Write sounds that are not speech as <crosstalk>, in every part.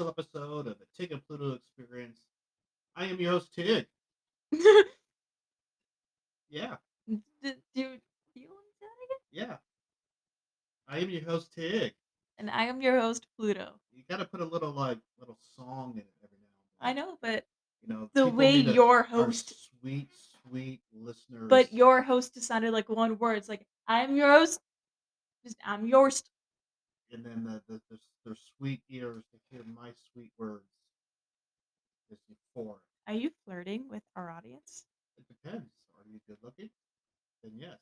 special episode of the Tig and Pluto Experience. I am your host, Tig. <laughs> Yeah, do you do you want to say that again? yeah. I am your host, Tig. And I am your host, Pluto. You gotta put a little like little song in it every now I and then. know, but You know, the way your our host, sweet, sweet listeners. but your host sounded like one word. It's like I am your host. Just I'm yours. And then the, the, the their sweet ears to hear my sweet words is euphoric. Are you flirting with our audience? It depends. Are you good looking? Then yes.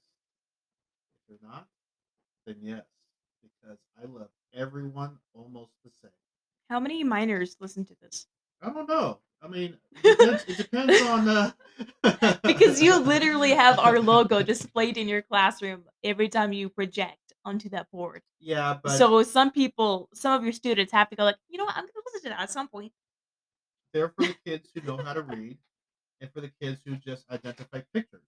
If you're not, then yes. Because I love everyone almost the same. How many minors listen to this? I don't know. I mean, it depends, it depends on uh <laughs> Because you literally have our <laughs> logo displayed in your classroom every time you project onto that board. Yeah, but so some people, some of your students have to go like, you know what, I'm gonna listen to that at some point. they're for the <laughs> kids who know how to read and for the kids who just identify pictures.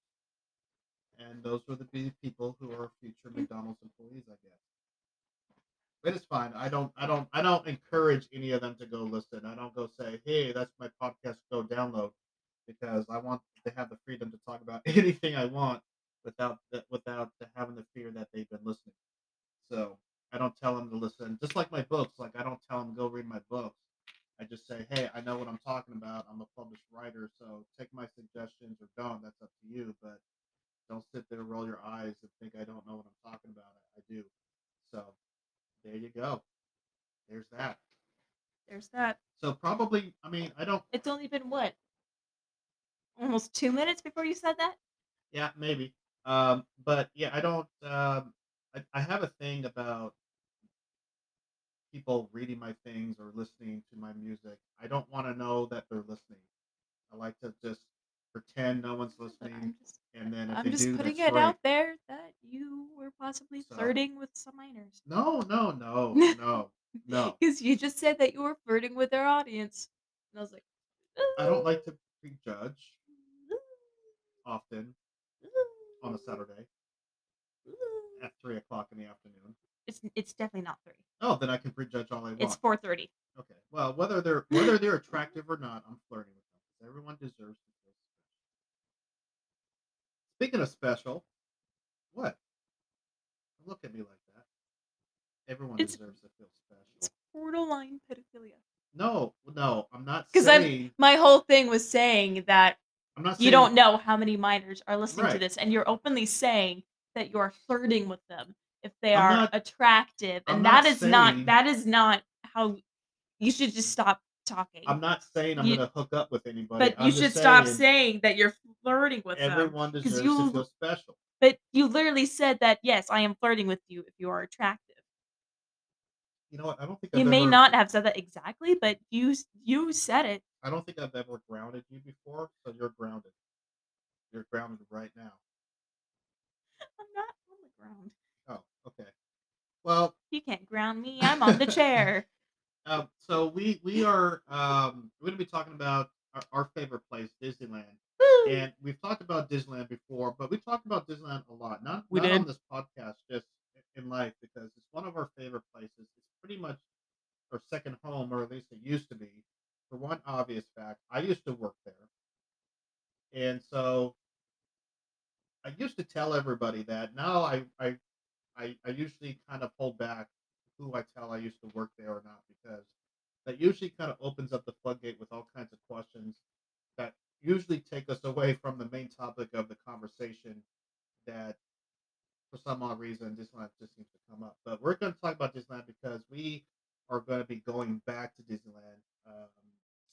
And those are the be- people who are future mm. McDonald's employees, I guess. But it's fine. I don't I don't I don't encourage any of them to go listen. I don't go say, Hey, that's my podcast, go download because I want to have the freedom to talk about <laughs> anything I want without that without the- having the fear that they've been listening. So I don't tell them to listen. Just like my books, like I don't tell them go read my books. I just say, hey, I know what I'm talking about. I'm a published writer, so take my suggestions or don't. That's up to you. But don't sit there, roll your eyes, and think I don't know what I'm talking about. I, I do. So there you go. There's that. There's that. So probably, I mean, I don't. It's only been what? Almost two minutes before you said that? Yeah, maybe. Um, but yeah, I don't. Um, I, I have a thing about people reading my things or listening to my music. I don't want to know that they're listening. I like to just pretend no one's listening, just and then if I'm they just do, putting it out there that you were possibly So- flirting with some minors. No, no, no, <laughs> no, no. Because you just said that you were flirting with their audience. And I was like, I don't like to prejudge often on a Saturday at three o'clock in the afternoon. It's it's definitely not three. Oh, then I can prejudge all I want. It's four thirty. Okay. Well, whether they're whether they're attractive or not, I'm flirting with them. Everyone deserves to feel special. Speaking of special, what? Don't look at me like that. Everyone It's- deserves to feel special. It's borderline pedophilia. No, no, I'm not 'Cause I'm-. My whole thing was saying that I'm not. you don't know how many minors are listening to this, and you're openly saying that you are flirting with them if they I'm are not- attractive, I'm and not that is not—that is not how you should just stop talking. I'm not saying I'm You- going to hook up with anybody. but I'm you should stop saying saying that you're flirting with them. everyone deserves you- to feel special. But you literally said that yes, I am flirting with you if you are attractive. You know what? I don't think You I've may ever, not have said that exactly, but you you said it. I don't think I've ever grounded you before, so you're grounded. You're grounded right now. <laughs> I'm not on the ground. Oh, okay. Well, You can't ground me. I'm on the chair. <laughs> Um, so we we are um, we're going to be talking about our, our favorite place, Disneyland, Woo! and we've talked about Disneyland before, but we talked about Disneyland a lot, not We not on this podcast, just in life because it's one of our favorite places. It's pretty much our second home, or at least it used to be. For one obvious fact, I used to work there, and so I used to tell everybody that. Now I, I, I, I usually kind of hold back who I tell I used to work there or not because that usually kind of opens up the floodgate with all kinds of questions that usually take us away from the main topic of the conversation that for some odd reason Disneyland just seems to come up. But we're going to talk about Disneyland because we are going to be going back to Disneyland um,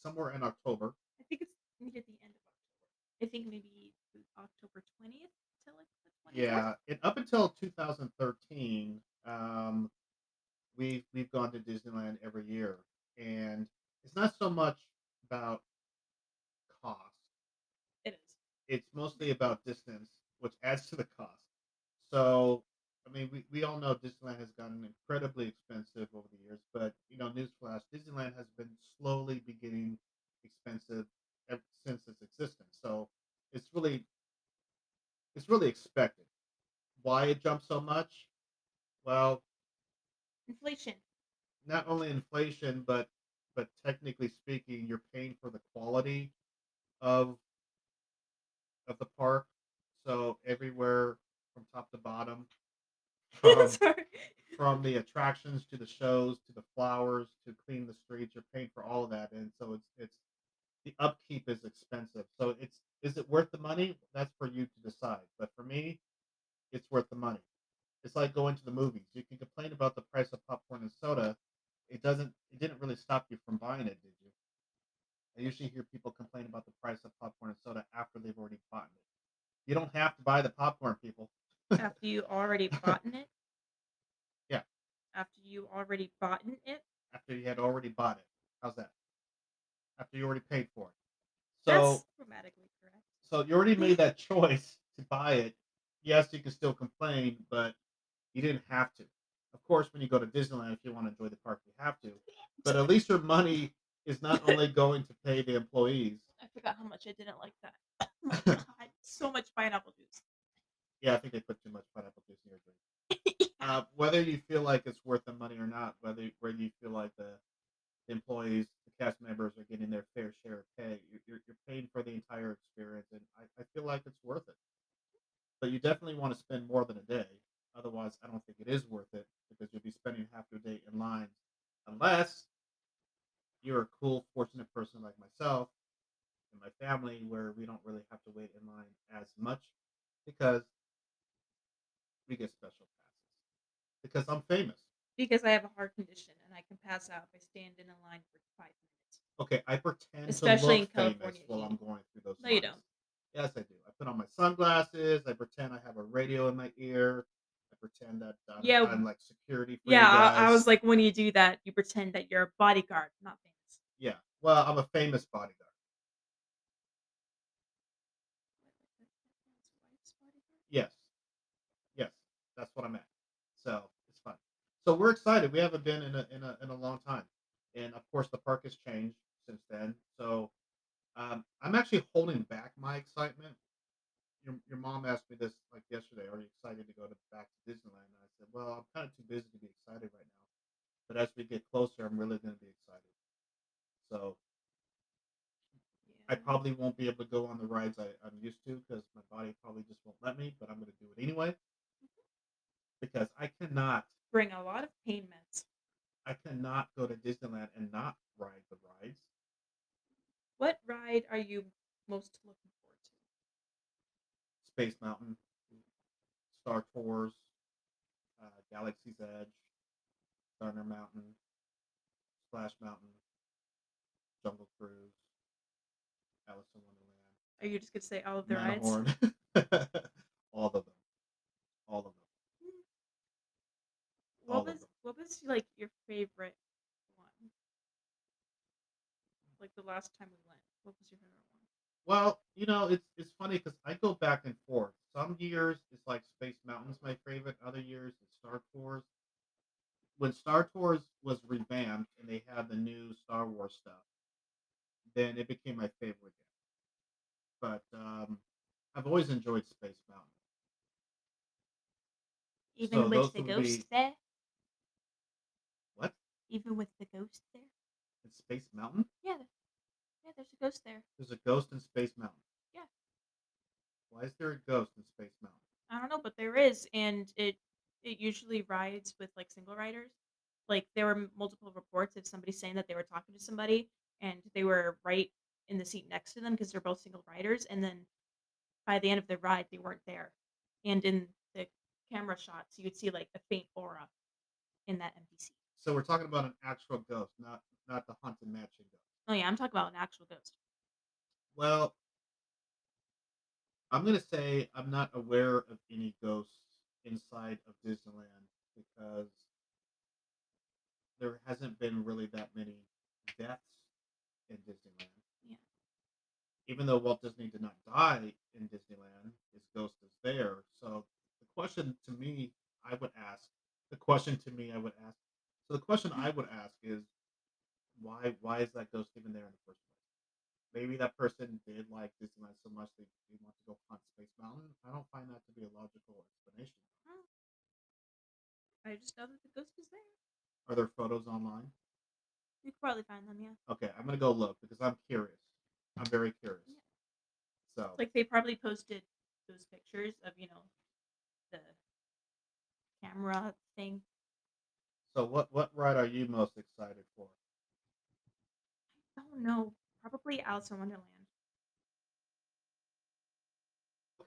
somewhere in October. I think it's maybe at the end of October. I think maybe October 20th until like yeah, and up until 2013, um, we've we've gone to Disneyland every year, and it's not so much about cost. It is. It's mostly about distance, which adds to the cost. So, I mean, we, we all know Disneyland has gotten incredibly expensive over the years, but you know, newsflash, Disneyland has been slowly beginning expensive ever since its existence. So, it's really it's really expected. Why it jumped so much? Well, Inflation. not only inflation, but but technically speaking, you're paying for the quality of of the park. So everywhere from top to bottom, <laughs> from from the attractions to the shows to the flowers to clean the streets, you're paying for all of that, and so it's it's the upkeep is expensive. So it's is it worth the money? That's for you to decide. But for me, it's worth the money. It's like going to the movies. You can complain about the price of popcorn and soda. It doesn't. It didn't really stop you from buying it, did you? I usually hear people complain about the price of popcorn and soda after they've already bought it. You don't have to buy the popcorn, people. After you already <laughs> bought it? Yeah. After you already bought it? After you had already bought it. How's that? After you already paid for it. So That's grammatically. So you already made that <laughs> choice to buy it. Yes, you can still complain, but you didn't have to. Of course, when you go to Disneyland, if you want to enjoy the park, you have to. But at least your money is not only <laughs> going to pay the employees. I forgot how much I didn't like that. <coughs> Oh my god, so much pineapple juice. Yeah, I think they put too much pineapple juice in your drink. <laughs> Yeah. Uh, whether you feel like it's worth the money or not, whether whether you feel like the employees, the cast members are getting their fair share of pay, you're, you're, paying for the entire experience, and I, I feel like it's worth it. But you definitely want to spend more than a day. Otherwise, I don't think it is worth it because you'll be spending half your day in lines, unless you're a cool, fortunate person like myself and my family, where we don't really have to wait in line as much because we get special passes because I'm famous. Because I have a heart condition and I can pass out if I stand in a line for five minutes. Okay, I pretend Especially to look in California, famous while I'm going through those. No, you don't. Yes, I do. I put on my sunglasses. I pretend I have a radio in my ear. I pretend that I'm, Yeah, I'm like security. For Yeah, I, I was like, when you do that, you pretend that you're a bodyguard, not famous. yeah. Well, I'm a famous bodyguard. Yes, yes, that's what I'm at. So. So we're excited. We haven't been in a in a in a long time, and of course the park has changed since then. So um, I'm actually holding back my excitement. Your your mom asked me this like yesterday. Are you excited to go to back to Disneyland? And I said, well, I'm kind of too busy to be excited right now. But as we get closer, I'm really going to be excited. So I probably won't be able to go on the rides I, I'm used to because my body probably just won't let me, but I'm going to do it anyway. Because I cannot, bring a lot of pain meds. I cannot go to Disneyland and not ride the rides. What ride are you most looking forward to? Space Mountain, Star Tours, uh, Galaxy's Edge, Thunder Mountain, Splash Mountain, Jungle Cruise, Alice in Wonderland, Are you just gonna say all of the rides? Matterhorn, <laughs> of them, all of them. all What of was them. what was like your favorite one? Like the last time we went, what was your favorite one? Well, you know, it's it's funny because I go back and forth. Some years it's like Space Mountain's my favorite. Other years it's Star Tours. When Star Tours was revamped and they had the new Star Wars stuff, then it became my favorite again. But um, I've always enjoyed Space Mountain. Even So with the ghost be- there? Even with the ghost there? In Space Mountain? Yeah, there- yeah. There's a ghost there. There's a ghost in Space Mountain. Yeah. Why is there a ghost in Space Mountain? I don't know, but there is, and it it usually rides with like single riders. Like there were m- multiple reports of somebody saying that they were talking to somebody and they were right in the seat next to them because they're both single riders, and then by the end of the ride they weren't there, and in the camera shots you would see like a faint aura in that empty seat. So we're talking about an actual ghost, not not the haunted mansion ghost. Oh yeah, I'm talking about an actual ghost. Well, I'm gonna say I'm not aware of any ghosts inside of Disneyland because there hasn't been really that many deaths in Disneyland. Yeah. Even though Walt Disney did not die in Disneyland, his ghost is there. So the question to me, I would ask, the question to me, I would ask. So the question mm-hmm. I would ask is, why why is that ghost even there in the first place? Maybe that person did like Disneyland so much they, they want to go haunt Space Mountain. I don't find that to be a logical explanation. I just know that the ghost is there. Are there photos online? You could probably find them, yeah. Okay, I'm gonna go look because I'm curious. I'm very curious. Yeah. So Like they probably posted those pictures of you know the camera thing. So what what ride are you most excited for? Oh no, probably Alice in Wonderland.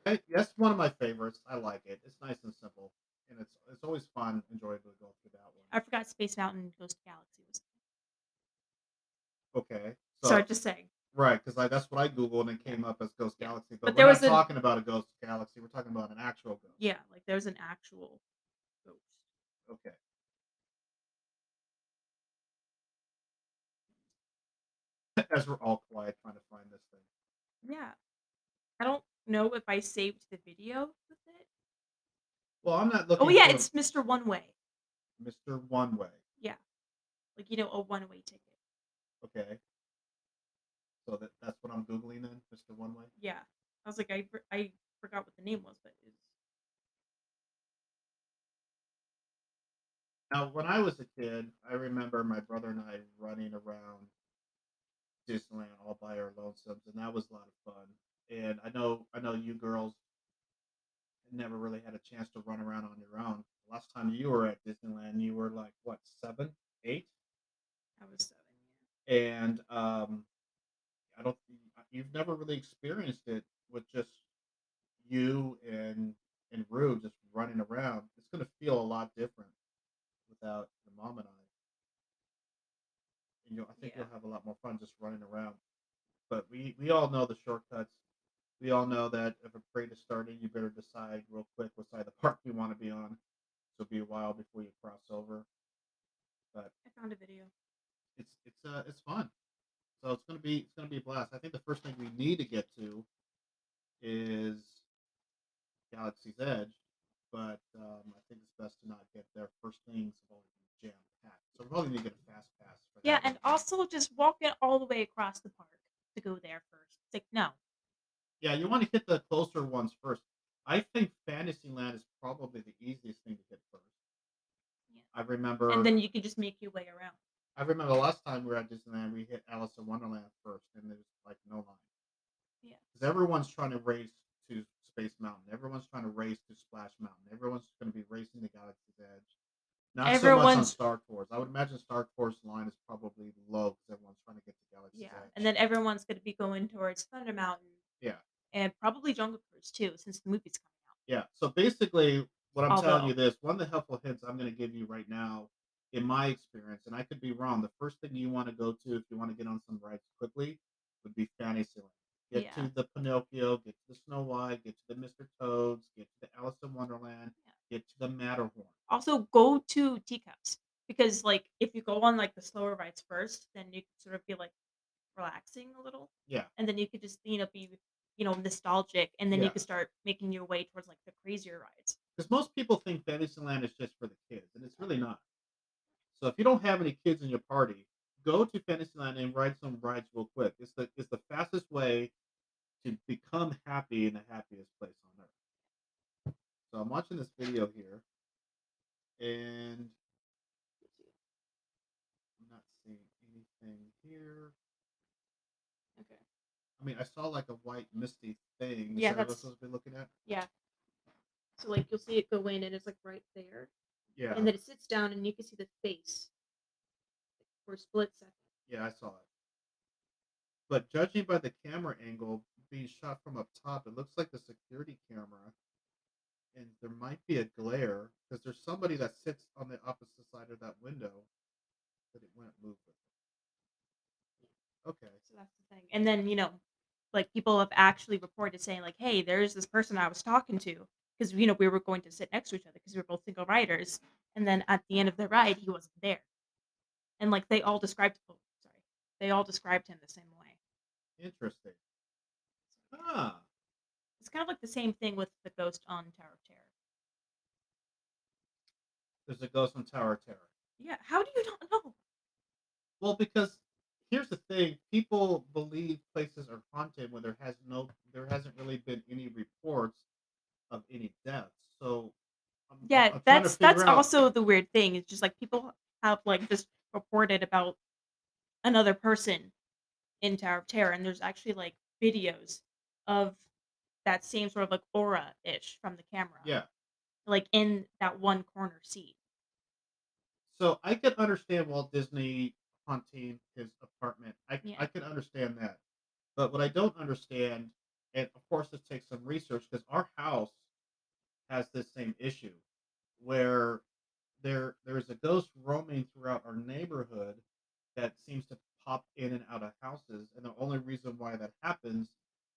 Okay, that's one of my favorites. I like it. It's nice and simple, and it's it's always fun, enjoyable to go through that one. I forgot Space Mountain Ghost Galaxy was. Okay, so Sorry, just saying. right because I that's what I googled and it came up as Ghost Yeah. Galaxy, but, But we're there not was an- talking about a Ghost Galaxy. We're talking about an actual ghost. Yeah, like there's an actual ghost. Okay. <laughs> As we're all quiet trying to find this thing. Yeah, I don't know if I saved the video with it. Well, I'm not oh, looking. Oh yeah, it's Mr. One Way. Mr. One Way. Yeah, like you know a one way ticket. Okay. So that that's what I'm googling then, Mr. One Way. Yeah, I was like I I forgot what the name was, but it's Now, when I was a kid, I remember my brother and I running around Disneyland all by our lonesomes, and that was a lot of fun. And I know, I know you girls never really had a chance to run around on your own. Last time you were at Disneyland, you were like what, seven, eight, I was seven. Yeah. and um, I don't. You've never really experienced it with just you and and Rue just running around. It's gonna feel a lot different without your mom and I. And you'll, I think Yeah. you'll have a lot more fun just running around. But we we all know the shortcuts. We all know that if a parade is starting, you better decide real quick what side of the park you want to be on. So it'll be a while before you cross over. But I found a video. it's it's uh it's fun. So it's gonna be it's gonna be a blast. I think the first thing we need to get to is Galaxy's Edge, but um, I think it's best to not get there first things have already been jam So we probably need to get a fast pass. For Yeah, and also just walking all the way across the park to go there first. It's like no, yeah, you want to hit the closer ones first. I think Fantasyland is probably the easiest thing to hit first. Yeah. I remember, and then you can just make your way around. I remember the last time we were at Disneyland, we hit Alice in Wonderland first, and there's like no line. Yeah. because everyone's trying to race to Space Mountain. Everyone's trying to race to Splash Mountain. Everyone's going to be racing to Galaxy's Edge. Not so much on Everyone's- Star. I would imagine Star Tours line is probably low because everyone's trying to get to Galaxy. Yeah, Edge. and then everyone's going to be going towards Thunder Mountain. Yeah. and probably Jungle Cruise too, since the movie's coming out. yeah. So basically, what I'm telling you this one of the helpful hints I'm going to give you right now, in my experience, and I could be wrong. The first thing you want to go to if you want to get on some rides quickly would be Fantasyland. Get Yeah. to the Pinocchio, get to the Snow White, get to the Mr. Toads, get to the Alice in Wonderland, Yeah. get to the Matterhorn. Also, go to teacups because, like, if you go on like the slower rides first, then you can sort of be like relaxing a little, Yeah. and then you could just you know be you know nostalgic, and then Yeah. you could start making your way towards like the crazier rides. Because most people think Fantasyland is just for the kids, and it's really not. So if you don't have any kids in your party, go to Fantasyland and ride some rides real quick. It's the it's the fastest way to become happy in the happiest place on earth. So I'm watching this video here, and I'm not seeing anything here. Okay. I mean, I saw like a white misty thing. Yeah, that that's- supposed to be looking at? Yeah. So like you'll see it go in, and it's like right there, Yeah. and then it sits down, and you can see the face for a split second. Yeah, I saw it. But judging by the camera angle being shot from up top, it looks like the security camera. And there might be a glare because there's somebody that sits on the opposite side of that window that it wouldn't move with. Okay. So that's the thing. And then, you know, like people have actually reported saying, like, hey, there's this person I was talking to. Because, you know, we were going to sit next to each other because we were both single riders. And then at the end of the ride, he wasn't there. And like they all described, oh, sorry, they all described him the same way. Interesting. Ah. It's kind of like the same thing with the ghost on Tower of Terror. There's a ghost on Tower of Terror. Yeah. How do you not know? Well, because here's the thing: people believe places are haunted when there has no, there hasn't really been any reports of any deaths. So, I'm, Yeah, I'm that's that's out- also the weird thing. It's just like people have like just reported about another person in Tower of Terror, and there's actually like videos of that same sort of like aura ish from the camera, Yeah. like in that one corner seat. So I could understand Walt Disney haunting his apartment. I Yeah. I could understand that. But what I don't understand, and of course this takes some research because our house has this same issue where there there's a ghost roaming throughout our neighborhood that seems to pop in and out of houses. And the only reason why that happens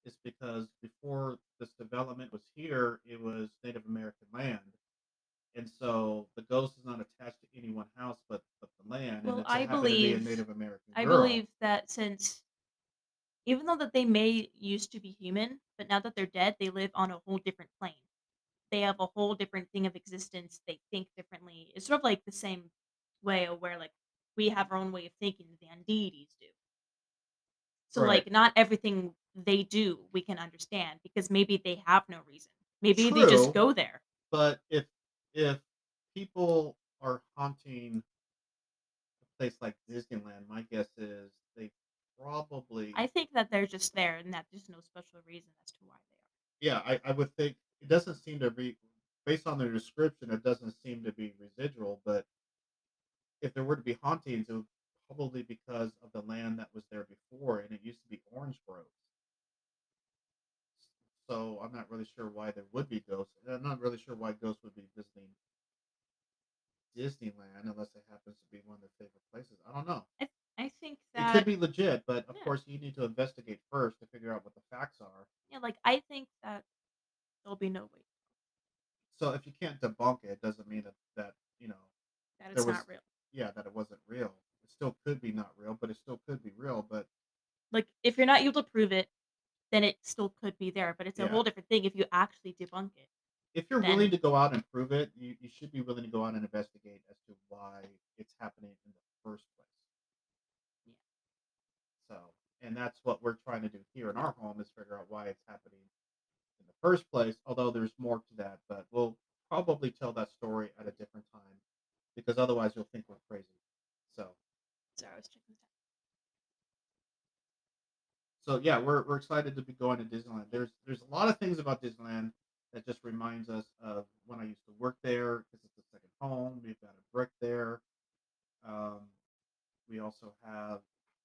is because before this development was here, it was Native American land. And so the ghost is not attached to any one house but, but the land. And Well, it's I to be believe Native American I girl. believe that since even though that they may used to be human, but now that they're dead, they live on a whole different plane. They have a whole different thing of existence. They think differently. It's sort of like the same way of where like we have our own way of thinking the undeities do. So Right. like not everything they do we can understand because maybe they have no reason. Maybe they just go there. But if if people are haunting place like Disneyland, my guess is they probably I think that they're just there and that there's no special reason as to why they are. yeah, I, I would think it doesn't seem to be based on their description, it doesn't seem to be residual, but if there were to be hauntings, it would probably because of the land that was there before and it used to be orange groves. So I'm not really sure why there would be ghosts. and I'm not really sure why ghosts would be visiting Disneyland unless it happens to be one of their favorite places. I don't know. I, I think that It could be legit, but of yeah. course you need to investigate first to figure out what the facts are. Yeah, like I think that there'll be no way So if you can't debunk it, it doesn't mean that that you know that it's was not real. yeah that it wasn't real. It still could be not real, but it still could be real. But Like if you're not able to prove it, then it still could be there. But it's a yeah, whole different thing if you actually debunk it. If you're willing to go out and prove it, you, you should be willing to go out and investigate as to why it's happening in the first place. yeah. So, and that's what we're trying to do here in our home is figure out why it's happening in the first place. Although there's more to that, but we'll probably tell that story at a different time because otherwise you'll think we're crazy. So, Sorry, I was checking the so yeah, we're we're excited to be going to Disneyland. There's there's a lot of things about Disneyland that just reminds us of when I used to work there because it's a second home. We've got a brick there. Um, we also have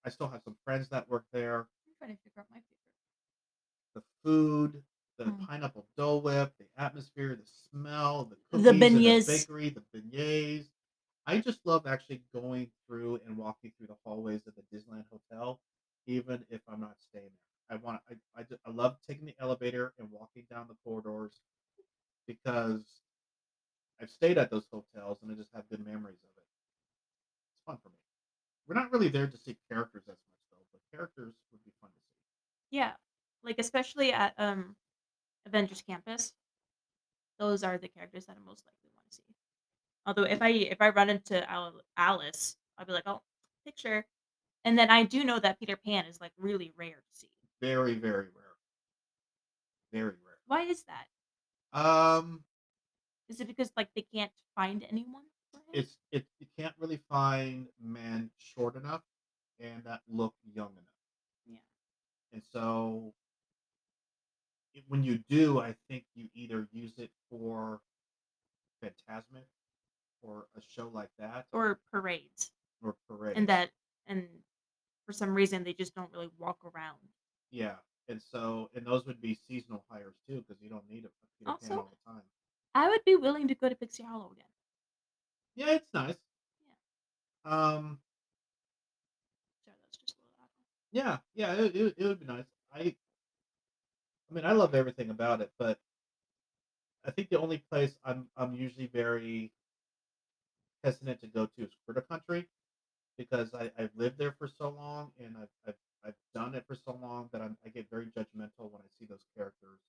I still have some friends that work there. I'm trying to figure out my favorite. the food, the. Mm. pineapple Dole Whip, the atmosphere, the smell, the The cookies the beignets. bakery, the beignets. I just love actually going through and walking through the hallways of the Disneyland Hotel, even if I'm not staying there. I want I, I, I love taking the elevator and walking down the corridors because I've stayed at those hotels and I just have good memories of it. It's fun for me. We're not really there to see characters as much though, but characters would be fun to see. Yeah, like especially at um Avengers Campus, those are the characters that I most likely want to see. Although if I if I run into Alice, I'll be like, oh, picture. And then I do know that Peter Pan is like really rare to see. Very, very rare. Very rare. Why is that? Um, Is it because like they can't find anyone it's it you can't really find men short enough and that look young enough. Yeah. And so it- when you do, I think you either use it for Fantasmic or a show like that Or parades. or parades. And that and for some reason they just don't really walk around. Yeah. And so and those would be seasonal hires too because you don't need a, Peter Pan all the time. I would be willing to go to Pixie Hollow again. Yeah, it's nice. Yeah. Um, Sorry, that's just a little yeah, yeah, it, it, it would be nice. I I mean, I love everything about it, but I think the only place I'm I'm usually very hesitant to go to is Critter Country because I, I've lived there for so long and I've, I've I've done it for so long that I'm, I get very judgmental when I see those characters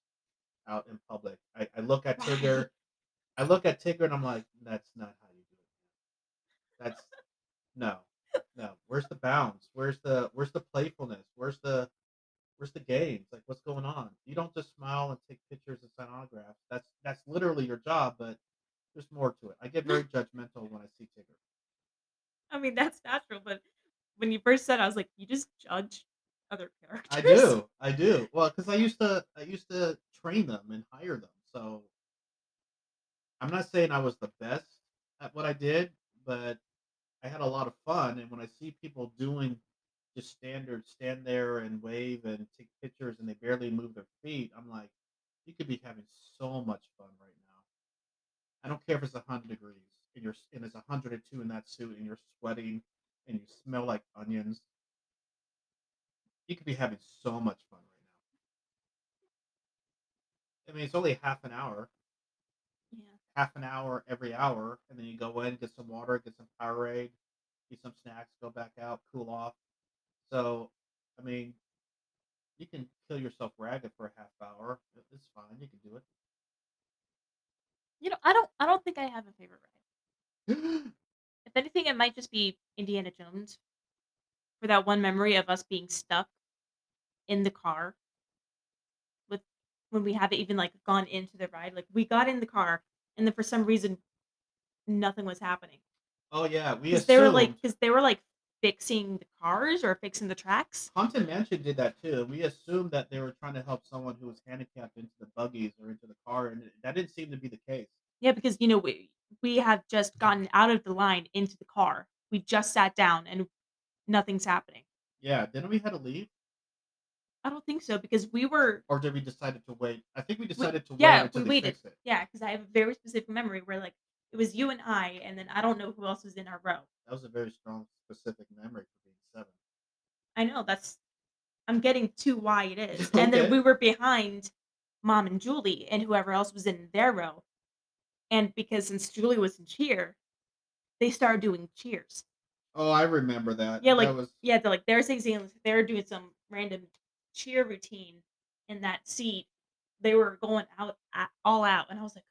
out in public. I, I look at Tigger, <laughs> I look at Tigger and I'm like, that's not how you do it. That's no, no. Where's the bounds? Where's the where's the playfulness? Where's the where's the games? Like what's going on? You don't just smile and take pictures and sign autographs. That's that's literally your job, but there's more to it. I get <laughs> very judgmental when I see Tigger. I mean, that's natural, but when you first said, I was like, you just judge other <laughs> characters. I do, I do. Well, because I used to, I used to train them and hire them. So I'm not saying I was the best at what I did, but I had a lot of fun. And when I see people doing just standard stand there and wave and take pictures and they barely move their feet, I'm like, you could be having so much fun right now. I don't care if it's 100 degrees and you're and it's 102 in that suit and you're sweating and you smell like onions. You could be having so much fun right now. I mean, it's only half an hour, Yeah. half an hour every hour, and then you go in, get some water, get some Powerade, eat some snacks, go back out, cool off. So, I mean, you can kill yourself ragged for a half hour. It's fine. You can do it. You know, I don't I don't think I have a favorite ride. <gasps> <laughs> If anything, it might just be Indiana Jones for that one memory of us being stuck in the car with when we haven't even like gone into the ride. Like we got in the car and then for some reason nothing was happening. oh yeah, we they were like because they were like fixing the cars or fixing the tracks. Haunted Mansion did that too. We assumed that they were trying to help someone who was handicapped into the buggies or into the car, and that didn't seem to be the case. Yeah, because you know we we have just gotten out of the line into the car. We just sat down and nothing's happening. Yeah, didn't we had to leave, I don't think so because we were or did we decided to wait? I think we we, decided to wait yeah until we waited yeah because I have a very specific memory where like it was you and I and then I don't know who else was in our row. That was a very strong, specific memory for being seven. I know that's I'm getting to why it is, <laughs> and then we were behind mom and Julie and whoever else was in their row, and because since Julie was in cheer, they started doing cheers. Oh, I remember that. Yeah, like that was yeah, they're like they're saying they're doing some random cheer routine in that seat. They were going out all out, and I was like,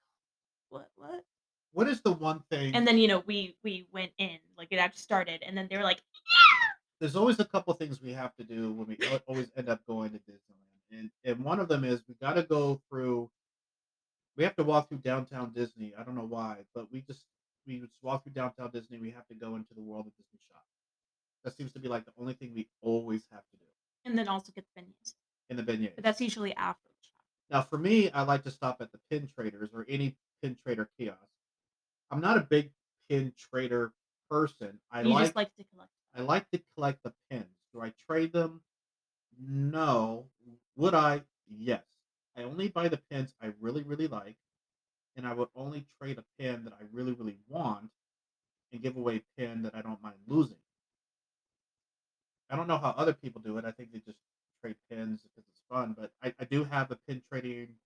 "What? What?" what is the one thing? And then you know we we went in like it actually started, and then they were like, there's always a couple things we have to do when we always end up going to Disneyland, and and one of them is we got to go through. We have to walk through downtown Disney. I don't know why, but we just we just walk through downtown Disney. We have to go into the World of Disney shop. That seems to be like the only thing we always have to do and then also get the beignets, in the beignets. but that's usually after the shop. Now, for me, I like to stop at the pin traders or any pin trader kiosk. I'm not a big pin trader person. I You like just like to collect. I like to collect the pins. Do I trade them? No. Would I? Yes. I only buy the pins I really, really like, and I would only trade a pin that I really, really want and give away a pin that I don't mind losing. I don't know how other people do it. I think they just trade pins because it's fun, but I, I do have a pin trading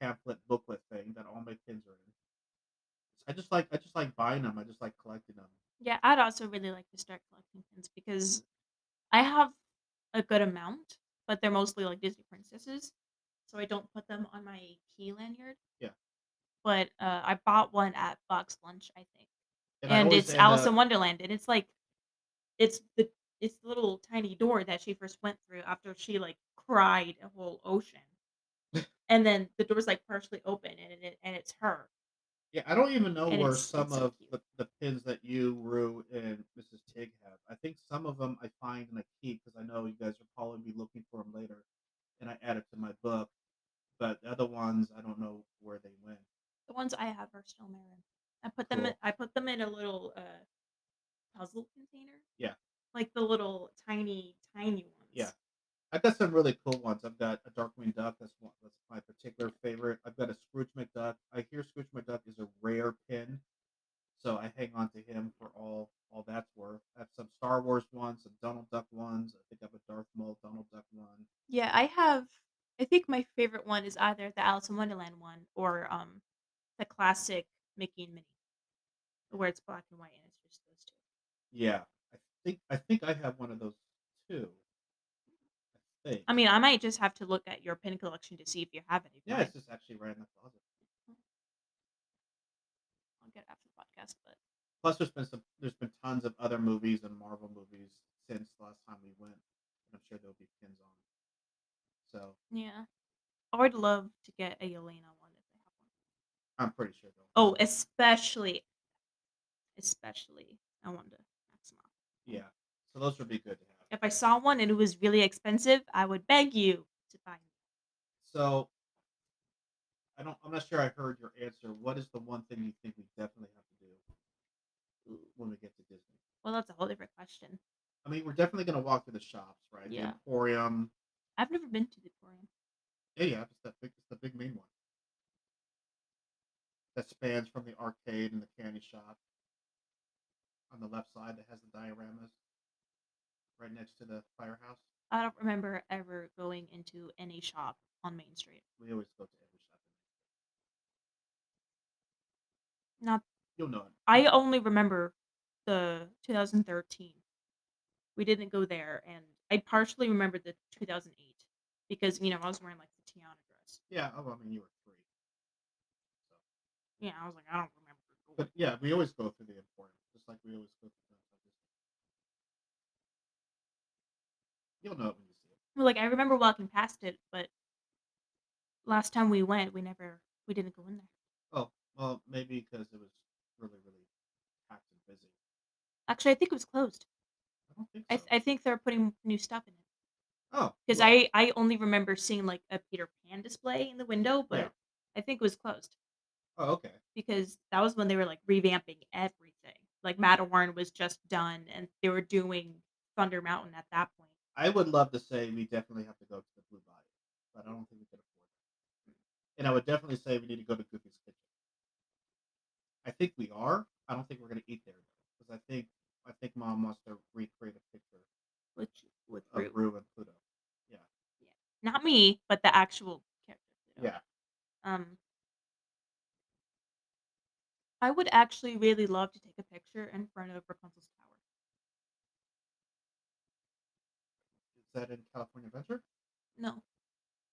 pamphlet booklet thing that all my pins are in. I just like I just like buying them. I just like collecting them. Yeah, I'd also really like to start collecting pins because I have a good amount, but they're mostly like Disney princesses, so I don't put them on my key lanyard. Yeah. But uh, I bought one at Box Lunch, I think, And and always it's Alice up in Wonderland, and it's like, it's the it's the little tiny door that she first went through after she like cried a whole ocean, <laughs> and then the door's like partially open, and it and it's her, Yeah, I don't even know and where some so of the, the pins that you, Rue, and Mrs. Tig have. I think some of them I find and I keep because I know you guys will probably be looking for them later, and I add it to my book. But the other ones, I don't know where they went. The ones I have are still Marin. I put them in, I put them in a little uh puzzle container. Yeah. Like the little tiny, tiny ones. Yeah. I've got some really cool ones. I've got a Darkwing Duck. That's one. That's my particular favorite. I've got a Scrooge McDuck. I hear Scrooge McDuck is a rare pin, so I hang on to him for all all that's worth. I have some Star Wars ones, some Donald Duck ones. I think I have a Darth Maul Donald Duck one. Yeah, I have I think my favorite one is either the Alice in Wonderland one or um the classic Mickey and Minnie. Where it's black and white and it's just those two. Yeah, I think I think I have one of those too. I think. I mean, I might just have to look at your pin collection to see if you have any. yeah, it's just actually right in the closet. I'll get it after the podcast, but Plus, there's been some. There's been tons of other movies and Marvel movies since the last time we went. And I'm sure there'll be pins on. So yeah. I would love to get a Yelena one if they have one. I'm pretty sure they'll. Oh, especially, especially, I want to. Yeah. So those would be good to have. If I saw one and it was really expensive, I would beg you to buy me. So I don't. I'm not sure I heard your answer. What is the one thing you think we definitely have to do when we get to Disney? Well, that's a whole different question. I mean, we're definitely going to walk through the shops, right? The Yeah. Emporium. I've never been to the Emporium. Yeah, yeah, it's that big. It's the big main one that spans from the arcade and the candy shop on the left side that has the dioramas right next to the firehouse. I don't remember ever going into any shop on Main Street. We always go to every shop. Not You'll know it. I only remember the 2013. We didn't go there, and I partially remember the 2008 because you know I was wearing like the Tiana dress. Yeah. Oh, I mean, you were three. So. Yeah, I was like, I don't remember. But yeah, we always go through the Emporium, just like we always go through Disney. You'll know it when you see it. Well, like I remember walking past it, but last time we went, we never we didn't go in there. Oh, well, maybe because it was really, really packed and busy. Actually, I think it was closed. I don't think I, th- I think they're putting new stuff in it oh, because I I only remember seeing like a Peter Pan display in the window, but Yeah. I think it was closed Oh, okay. because that was when they were like revamping everything. Like Matterhorn was just done, and they were doing Thunder Mountain at that point. I would love to say we definitely have to go to the Blue Bayou, but I don't think we can afford that. And I would definitely say we need to go to Goofy's Kitchen. I think we are. I don't think we're going to eat there because I think I think Mom wants to recreate a picture Which with of Rue. Rue and Pluto. not me, but the actual character. know. Yeah. Um, I would actually really love to take a picture in front of Rapunzel's tower. Is that in California Adventure? No,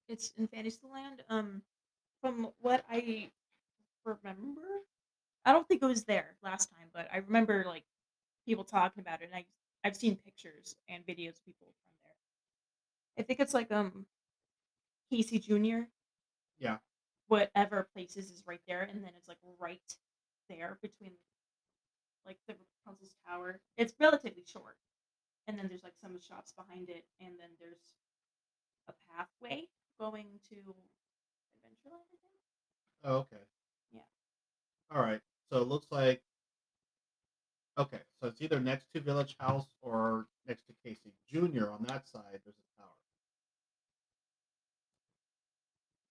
it's in Fantasyland. Um, from what I remember, I don't think it was there last time, but I remember like people talking about it, and I I've seen pictures and videos of people from there. I think it's like um Casey Jr. Yeah. Whatever places is right there, and then it's like right there between like the Rapunzel's tower. It's relatively short, and then there's like some shops behind it, and then there's a pathway going to Adventureland. I think. Oh, okay. Yeah. All right. So it looks like. Okay, so it's either next to Village Haus or next to Casey Junior. On that side, there's a tower.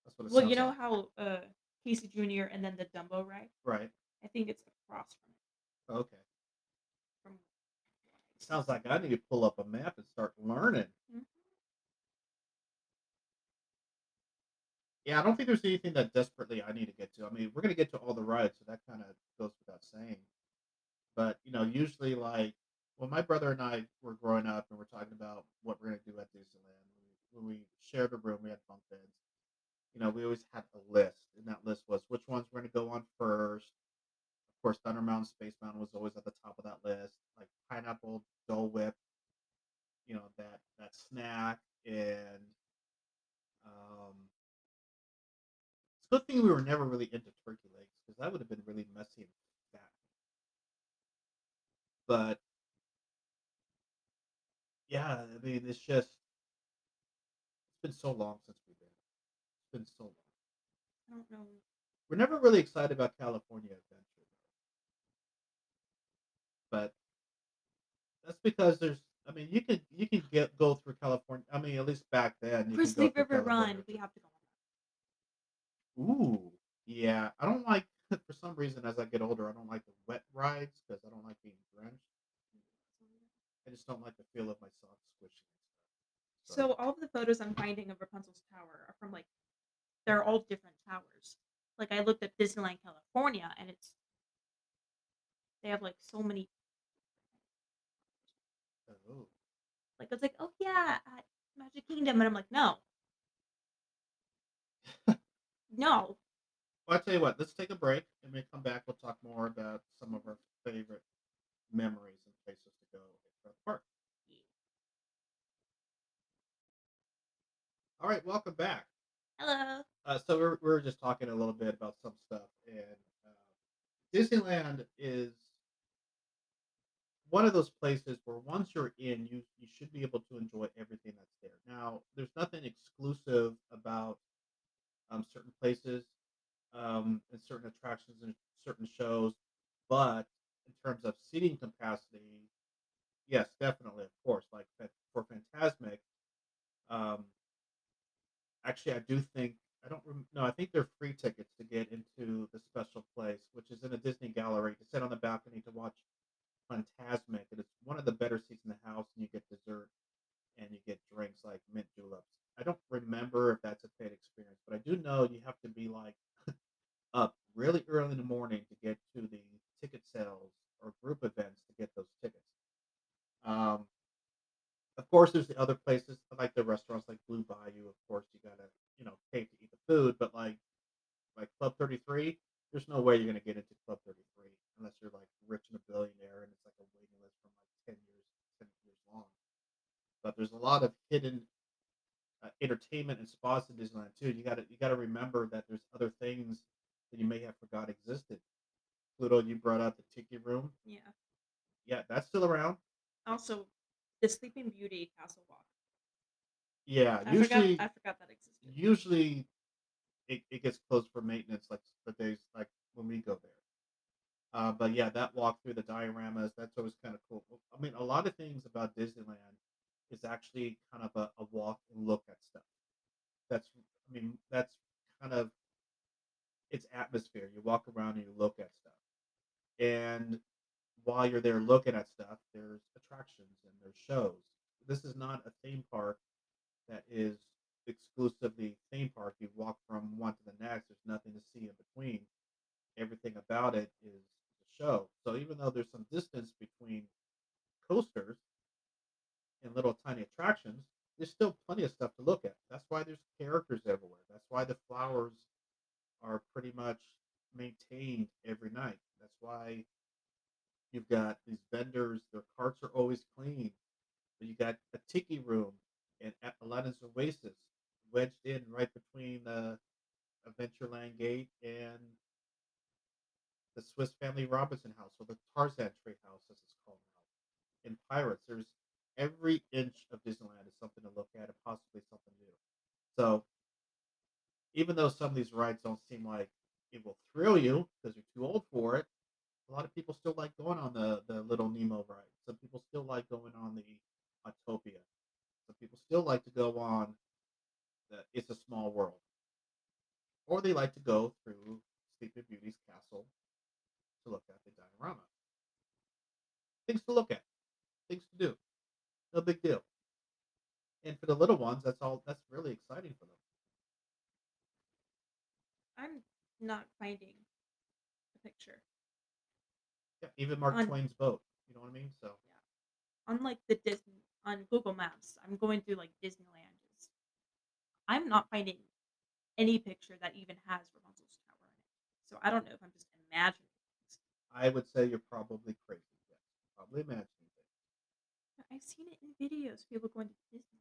That's what it Well, sounds you know like. how uh, Casey Jr. and then the Dumbo ride. Right. I think it's across from it. Okay. From Sounds like I need to pull up a map and start learning. Mhm. Yeah, I don't think there's anything that desperately I need to get to. I mean, we're gonna get to all the rides, so that kind of goes without saying. But you know, usually like when my brother and I were growing up and we're talking about what we're gonna do at Disneyland, when we, shared a room, we had bunk beds. You know, we always had a list, and that list was which ones we're gonna go on first. Of course, Thunder Mountain, Space Mountain was always at the top of that list. Like pineapple, Dole Whip, you know that that snack, and um, it's a good thing we were never really into turkey legs because that would have been really messy and. But yeah, I mean, it's just it's been so long since we've been. It's been so long. I don't know. We're never really excited about California Adventure, though. But that's because there's. I mean, you could you can get go through California. I mean, at least back then. Grizzly River Run, we have to go. Ooh, yeah. I don't like <laughs> for some reason as I get older. I don't like the wet rides because I don't like being drenched. I just don't like the feel of my socks squishing. and stuff. So all of the photos I'm finding of Rapunzel's tower are from like they're all different towers. Like I looked at Disneyland California and it's they have like so many oh, like it's like, oh yeah, Magic Kingdom and I'm like, no. <laughs> no. Well, I tell you what. Let's take a break, and when we come back, we'll talk more about some of our favorite memories and places to go at the park. All right, welcome back. Hello. Uh, so we're, we're just talking a little bit about some stuff, and uh, Disneyland is one of those places where once you're in, you you should be able to enjoy everything that's there. Now, there's nothing exclusive about um, certain places um, and certain attractions and certain shows, but in terms of seating capacity, yes, definitely, of course. Like for Fantasmic, um, actually, I do think I don't rem- no, I think they're free tickets to get into the special place, which is in a Disney gallery to sit on the balcony to watch Fantasmic, and it's one of the better seats in the house, and you get dessert and you get drinks like mint juleps. I don't remember if that's a paid experience, but I do know you have to be like up really early in the morning to get to the ticket sales or group events to get those tickets. Um, of course, there's the other places like the restaurants like Blue Bayou. Of course, you gotta you know pay to eat the food, but like like Club 33, there's no way you're gonna get into Club 33 unless you're like rich and a billionaire, and it's like a waiting list from like 10 years, 10 years long. But there's a lot of hidden uh, entertainment and spas in Disneyland too. You got to you got to remember that there's other things that you may have forgot existed. Pluto, you brought out the Tiki Room. Yeah. Yeah, that's still around. Also, the Sleeping Beauty Castle Walk. Yeah, I forgot. usually I forgot that existed. usually it, it gets closed for maintenance like the days like when we go there. Uh, but yeah, that walk through the dioramas, that's always kind of cool. I mean, a lot of things about Disneyland is actually kind of a, a walk and look at stuff. That's, I mean, that's kind of its atmosphere. You walk around and you look at stuff. And while you're there looking at stuff, there's attractions and there's shows. This is not a theme park that is exclusively theme park. You walk from one to the next. There's nothing to see in between. Everything about it is a show. So even though there's some distance between coasters and little tiny attractions, there's still plenty of stuff to look at. That's why there's characters everywhere. That's why the flowers are pretty much maintained every night. That's why you've got these vendors, their carts are always clean. But you got a tiki room and Aladdin's Oasis wedged in right between the Adventureland Gate and the Swiss Family Robinson House or the Tarzan Tree House, as it's called now. In Pirates, there's every inch of Disneyland is something to look at and possibly something new. So even though some of these rides don't seem like it will thrill you because you're too old for it, a lot of people still like going on the the little Nemo ride. Some people still like going on the Autopia. Some people still like to go on the It's a Small World, or they like to go through Sleeping Beauty's castle to look at the diorama. Things to look at, things to do. No big deal. And for the little ones, that's all. That's really exciting for them. I'm not finding a picture. Yeah, even Mark On Twain's boat. You know what I mean? So yeah, Unlike the Disney on Google Maps, I'm going through like Disneyland. Is I'm not finding any picture that even has Rapunzel's tower in it. So I don't know if I'm just imagining things. I would say you're probably crazy. Yes, probably imagining things. I've seen it in videos. People going to Disney,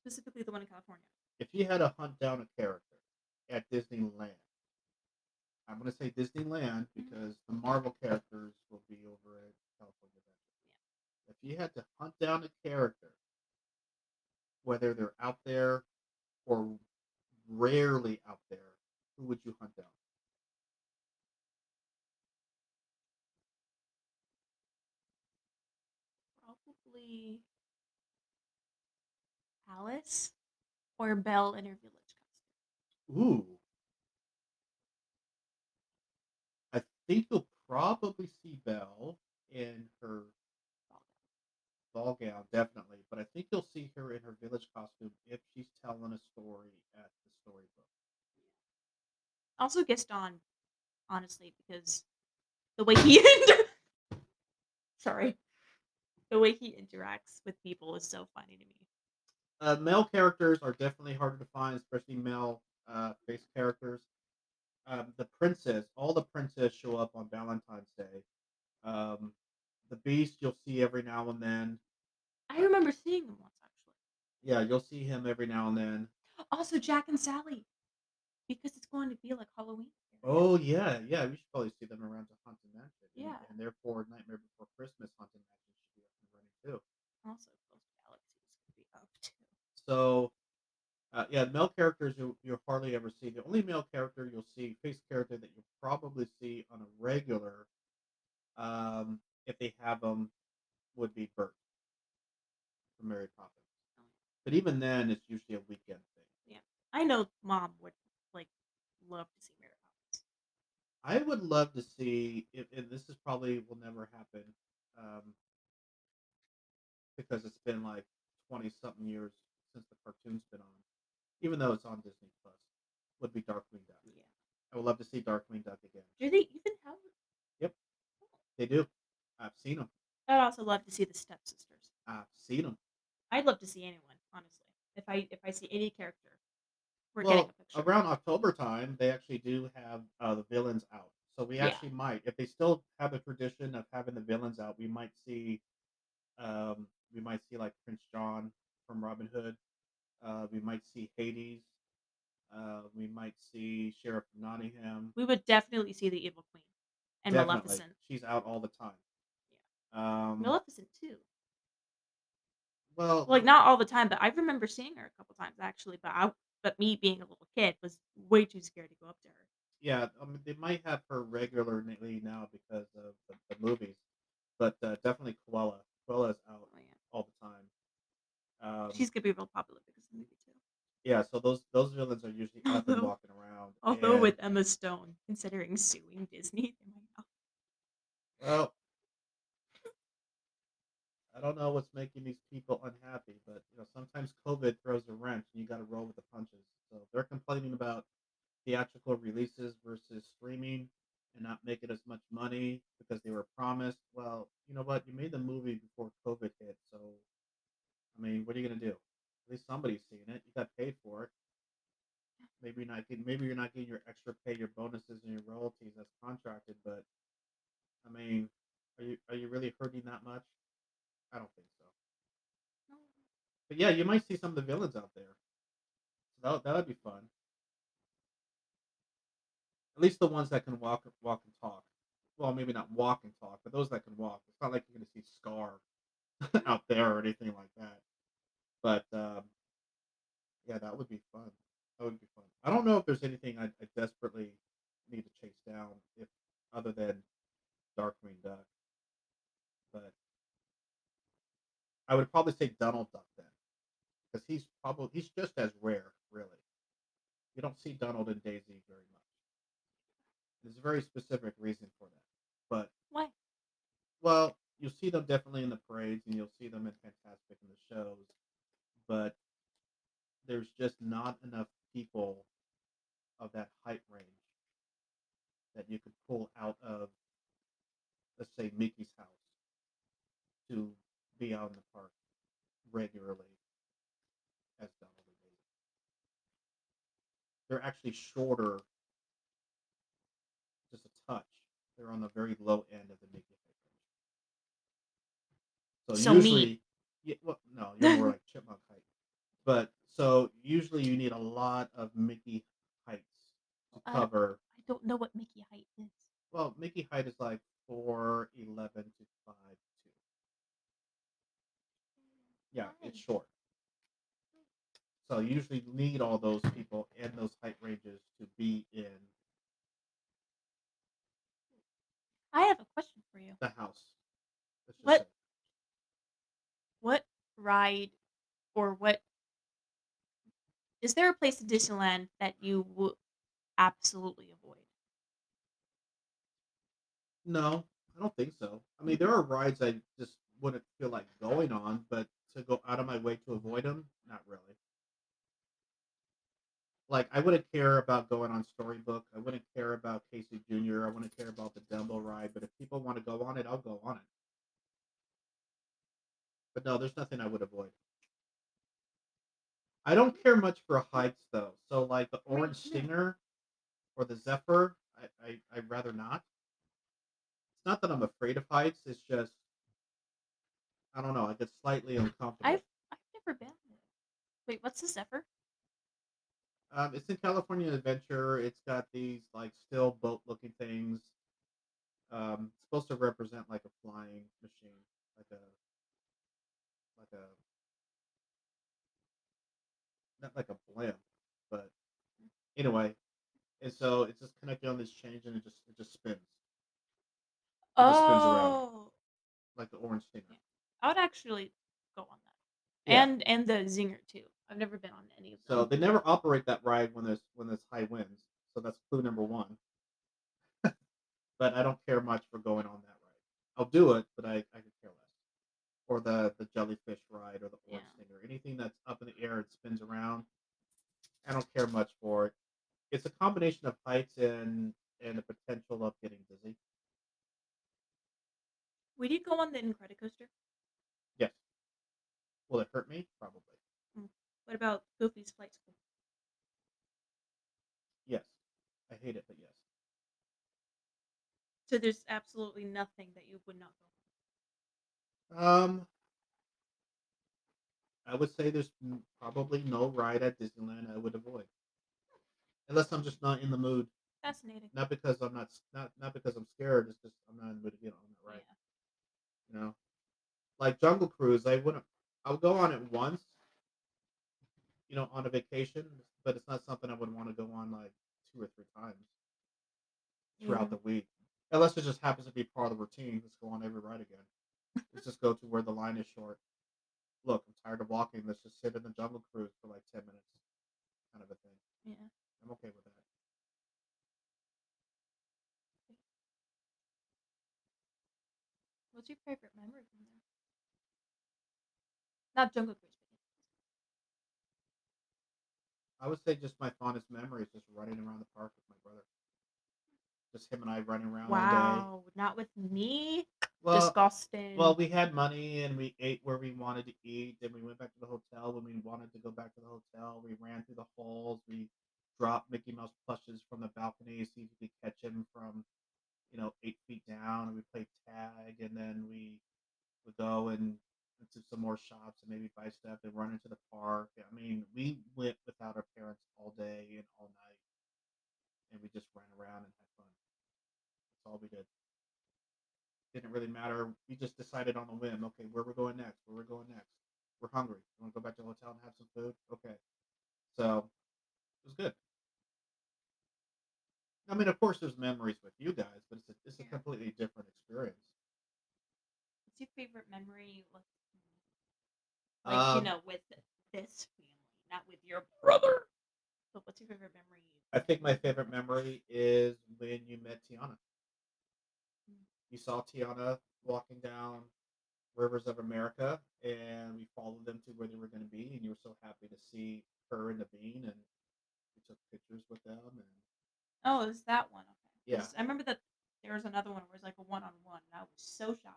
specifically the one in California. If you had to hunt down a character at Disneyland, I'm going to say Disneyland because the Marvel characters will be over at California Adventure. If you had to hunt down a character, whether they're out there or rarely out there, who would you hunt down? Probably Alice or Belle in her village. Ooh, I think you'll probably see Belle in her ball gown, definitely. But I think you'll see her in her village costume if she's telling a story at the storybook. Also Gaston, honestly, because the way he <laughs> inter- sorry, the way he interacts with people is so funny to me. Uh, male characters are definitely harder to find, especially male uh, face characters. Um, the princess, all the princess show up on Valentine's Day. Um, the Beast, you'll see every now and then. I remember seeing them once actually. Yeah, you'll see him every now and then. Also Jack and Sally, because it's going to be like Halloween. Oh yeah, yeah. We should probably see them around to Haunted Mansion, and, Yeah. and therefore Nightmare Before Christmas Haunted Mansion should be up and running too. Also, Ghost Galaxies could be up too. So uh, yeah, male characters you you'll hardly ever see. The only male character you'll see, face character that you'll probably see on a regular, um, if they have them, would be Bert from Mary Poppins. Oh, But even then, it's usually a weekend thing. Yeah, I know Mom would like love to see Mary Poppins. I would love to see if, and this is probably will never happen, um, because it's been like twenty something years since the cartoon's been on, even though it's on Disney Plus. Would be Darkwing Duck. Yeah. I would love to see Darkwing Duck again. Do they even have? Yep, they do. I've seen them. I'd also love to see the stepsisters. I've seen them. I'd love to see anyone, honestly. If I if I see any character, we're getting a picture. around October time, they actually do have uh, the villains out. So we Yeah. actually might, if they still have a tradition of having the villains out, we might see, um, we might see like Prince John from Robin Hood. Uh, we might see Hades. Uh, we might see Sheriff of Nottingham. we would definitely see the Evil Queen and Definitely, Maleficent. she's out all the time. Um, Maleficent too. well, Like not all the time, but I remember seeing her a couple times actually. But I, but me being a little kid was way too scared to go up to her. yeah, I mean, they might have her regularly now because of the, the movies, but uh, definitely Koala. Cruella's out Oh yeah, all the time. Um, she's gonna be real popular because of the movie too. Yeah, so those those villains are usually <laughs> up and Although- walking around. Although and- with Emma Stone considering suing Disney, they might not. well, I don't know what's making these people unhappy, but you know sometimes COVID throws a wrench, and you got to roll with the punches. So they're complaining about theatrical releases versus streaming and not making as much money because they were promised. Well, you know what? You made the movie before COVID hit, so I mean, what are you gonna do? At least somebody's seeing it. You got paid for it. Maybe you're not getting, maybe you're not getting your extra pay, your bonuses, and your royalties as contracted. But I mean, are you are you really hurting that much? I don't think so. But yeah, you might see some of the villains out there. So that that would be fun. At least the ones that can walk walk and talk. Well, maybe not walk and talk, but those that can walk. It's not like you're going to see Scar <laughs> out there or anything like that. But um, yeah, that would be fun. That would be fun. I don't know if there's anything I, I desperately need to chase down, if other than Darkwing Duck. But I would probably say Donald Duck then, because he's probably he's just as rare, really. You don't see Donald and Daisy very much. There's a very specific reason for that. But Why? well, you'll see them definitely in the parades, and you'll see them in Fantasmic in the shows, but there's just not enough people of that height range that you could pull out of, let's say, Mickey's house to be out in the park regularly as Donald and. They're actually shorter, just a touch. They're on the very low end of the Mickey height range. So, So me. yeah, well, no, you're more like <laughs> chipmunk. But so usually you need a lot of Mickey heights to Uh, cover. I don't know what Mickey height is. Well, Mickey height is like four eleven to five two. Yeah, it's short. So you usually need all those people in those height ranges to be in I have a question for you. the house. Let's just What- say. What ride or what is there a place in Disneyland that you would absolutely avoid? No, I don't think so. I mean, mm. there are rides I just wouldn't feel like going on, but to go out of my way to avoid them, not really. Like, I wouldn't care about going on Storybook. I wouldn't care about Casey Jr. I wouldn't care about the Dumbo ride. But if people want to go on it, I'll go on it. But no, there's nothing I would avoid. I don't care much for heights though. So like the Orange. Stinger or the Zephyr, I, I I'd rather not. It's not that I'm afraid of heights. It's just I don't know. I get slightly uncomfortable. I've I've never been there. Wait, what's the Zephyr? Um, it's in California Adventure. It's got these like still boat looking things. Um, it's supposed to represent like a flying machine, like a like a not like a blimp, but anyway. And so it's just connected on this change, and it just it just spins. It just spins around Oh, like the orange stinger. yeah. I would actually go on that, Yeah. and and the Zinger too. I've never been on any of So they never operate that ride when there's when there's high winds. So that's clue number one. <laughs> But I don't care much for going on that ride. I'll do it, but I, I could care less. Or the the jellyfish ride or the Yeah. orange stinger. Anything that's up in the air and spins around. I don't care much for it. It's a combination of heights and and the potential of getting dizzy. Would you go on the Incredicoaster? Yes. Will it hurt me? Probably. Mm. What about Goofy's Flight School? Yes. I hate it, but yes. So there's absolutely nothing that you would not go Um, I would say there's probably no ride at Disneyland I would avoid, unless I'm just not in the mood. Fascinating. Not because I'm not not not because I'm scared. It's just I'm not in the mood to get on that ride. Yeah. You know, like Jungle Cruise, I wouldn't. I would go on it once. You know, on a vacation, but it's not something I would want to go on like two or three times throughout Yeah. the week, unless it just happens to be part of the routine. Let's go on every ride again. Let's just go to where the line is short. Look, I'm tired of walking. Let's just sit in the Jungle Cruise for like ten minutes, kind of a thing. Yeah. I'm okay with that. What's your favorite memory from there? Not Jungle Cruise. I would say just my fondest memory is just running around the park with my brother. Just him and I running around all day. wow, not with me. Well, Disgusting. well, we had money and we ate where we wanted to eat, and we went back to the hotel when we wanted to go back to the hotel. We ran through the halls. We dropped Mickey Mouse plushes from the balcony, see if we could catch him from, you know, eight feet down. And we played tag, and then we would go and into some more shops and maybe buy stuff and run into the park. I mean, we went without our parents all day and all night, and we just ran around and had fun. All we did didn't really matter. We just decided on a whim. Okay, where we're going next? Where we're going next? We're hungry. You want to go back to the hotel and have some food? Okay. So it was good. I mean, of course, there's memories with you guys, but it's a it's a Yeah. completely different experience. What's your favorite memory with, like, you Um, know, with this family, not with your brother? But what's your favorite memory? I think my favorite memory is when you met Tiana. You saw Tiana walking down Rivers of America, and we followed them to where they were going to be, and you were so happy to see her and the bean, and we took pictures with them, and Oh, is that one? Okay. Yeah. I remember that there was another one where it was like a one on one, and I was so shy.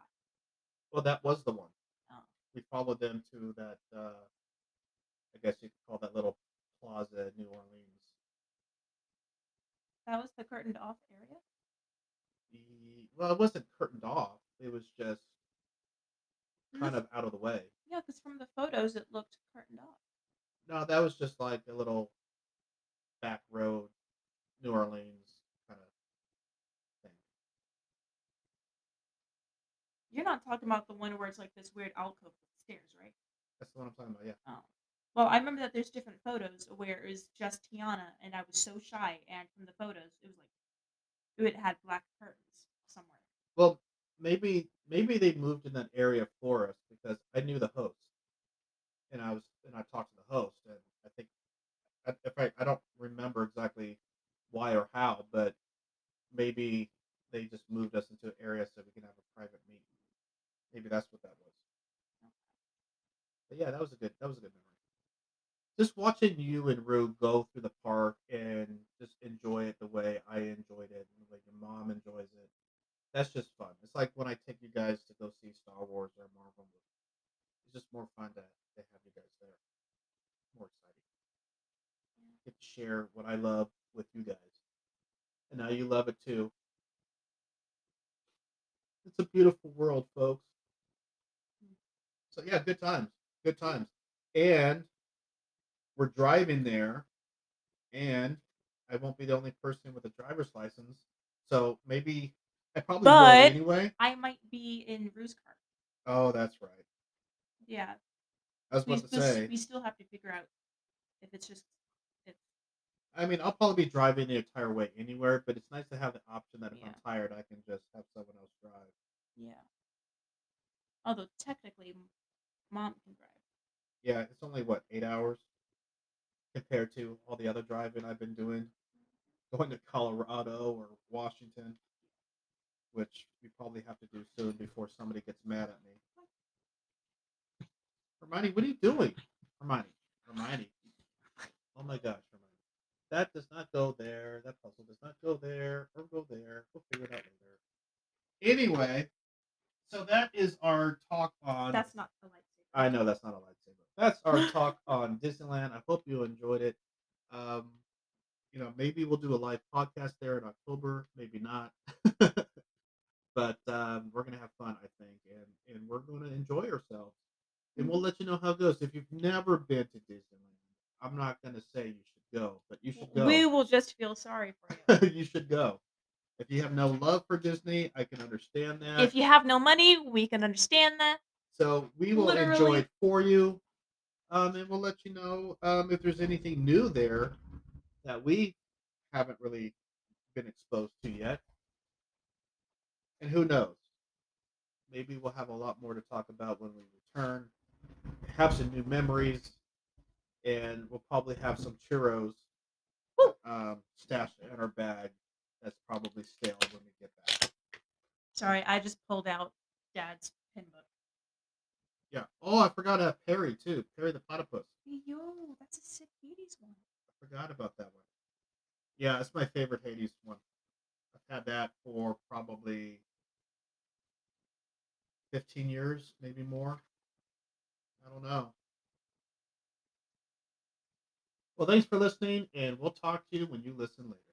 well, that was the one. Oh. We followed them to that. Uh, I guess you could call that little plaza in New Orleans. That was the curtained off area. The, well, it wasn't curtained off. It was just kind of out of the way. Yeah, because from the photos it looked curtained off. No, that was just like a little back road, New Orleans kind of thing. You're not talking about the one where it's like this weird alcove with stairs, right? That's the one I'm talking about. Yeah. Oh. Well, I remember that there's different photos where it was just Tiana and I was so shy, and from the photos it was like it had black curtains somewhere. Well, maybe maybe they moved in that area for us because I knew the host, and I was and I talked to the host, and I think I- if I I don't remember exactly why or how, but maybe they just moved us into an area so we can have a private meeting. Maybe that's what that was. But yeah, that was a good that was a good memory. Just watching you and Rue go through the park and just enjoy it the way I enjoyed it and the way your mom enjoys it. That's just fun. It's like when I take you guys to go see Star Wars or Marvel movie. It's just more fun to, to have you guys there. More exciting. Get to share what I love with you guys. And now you love it too. It's a beautiful world, folks. So yeah, good times. Good times. And we're driving there and I won't be the only person with a driver's license. So maybe I probably But- will anyway. I might be in Rue's car. Oh, that's right. Yeah, I was we, about to we, s- say. we still have to figure out if it's just if I mean, I'll probably be driving the entire way anywhere, but it's nice to have the option that if Yeah. I'm tired, I can just have someone else drive. yeah. Although technically, mom can drive. Yeah, it's only what eight hours compared to all the other driving I've been doing, going to Colorado or Washington, which we probably have to do soon before somebody gets mad at me. Hermione, what are you doing? Hermione, Hermione. Oh my gosh, Hermione. That does not go there. That puzzle does not go there or go there. We'll figure it out later. Anyway, so that is our talk on. That's not the lightsaber. I know that's not a lightsaber. That's our talk on Disneyland. I hope you enjoyed it. Um, you know, maybe we'll do a live podcast there in October. Maybe not. <laughs> but um, we're gonna have fun, I think, and and we're gonna enjoy ourselves. And we'll let you know how it goes. If you've never been to Disneyland, I'm not gonna say you should go, but you should go. We will just feel sorry for you. <laughs> you should go. If you have no love for Disney, I can understand that. if you have no money, we can understand that. So we will enjoy it for you. Um, and we'll let you know um, if there's anything new there that we haven't really been exposed to yet. And who knows? Maybe we'll have a lot more to talk about when we return. Have some new memories, and we'll probably have some churros um, stashed in our bag. That's probably stale when we get back. Sorry, I just pulled out Dad's pin book. Yeah. Oh, I forgot have Perry too. Perry the platypus. Yo, that's a sick 80s one. I forgot about that one. Yeah, it's my favorite Hades one. I've had that for probably 15 years, maybe more. I don't know. Well, thanks for listening, and we'll talk to you when you listen later.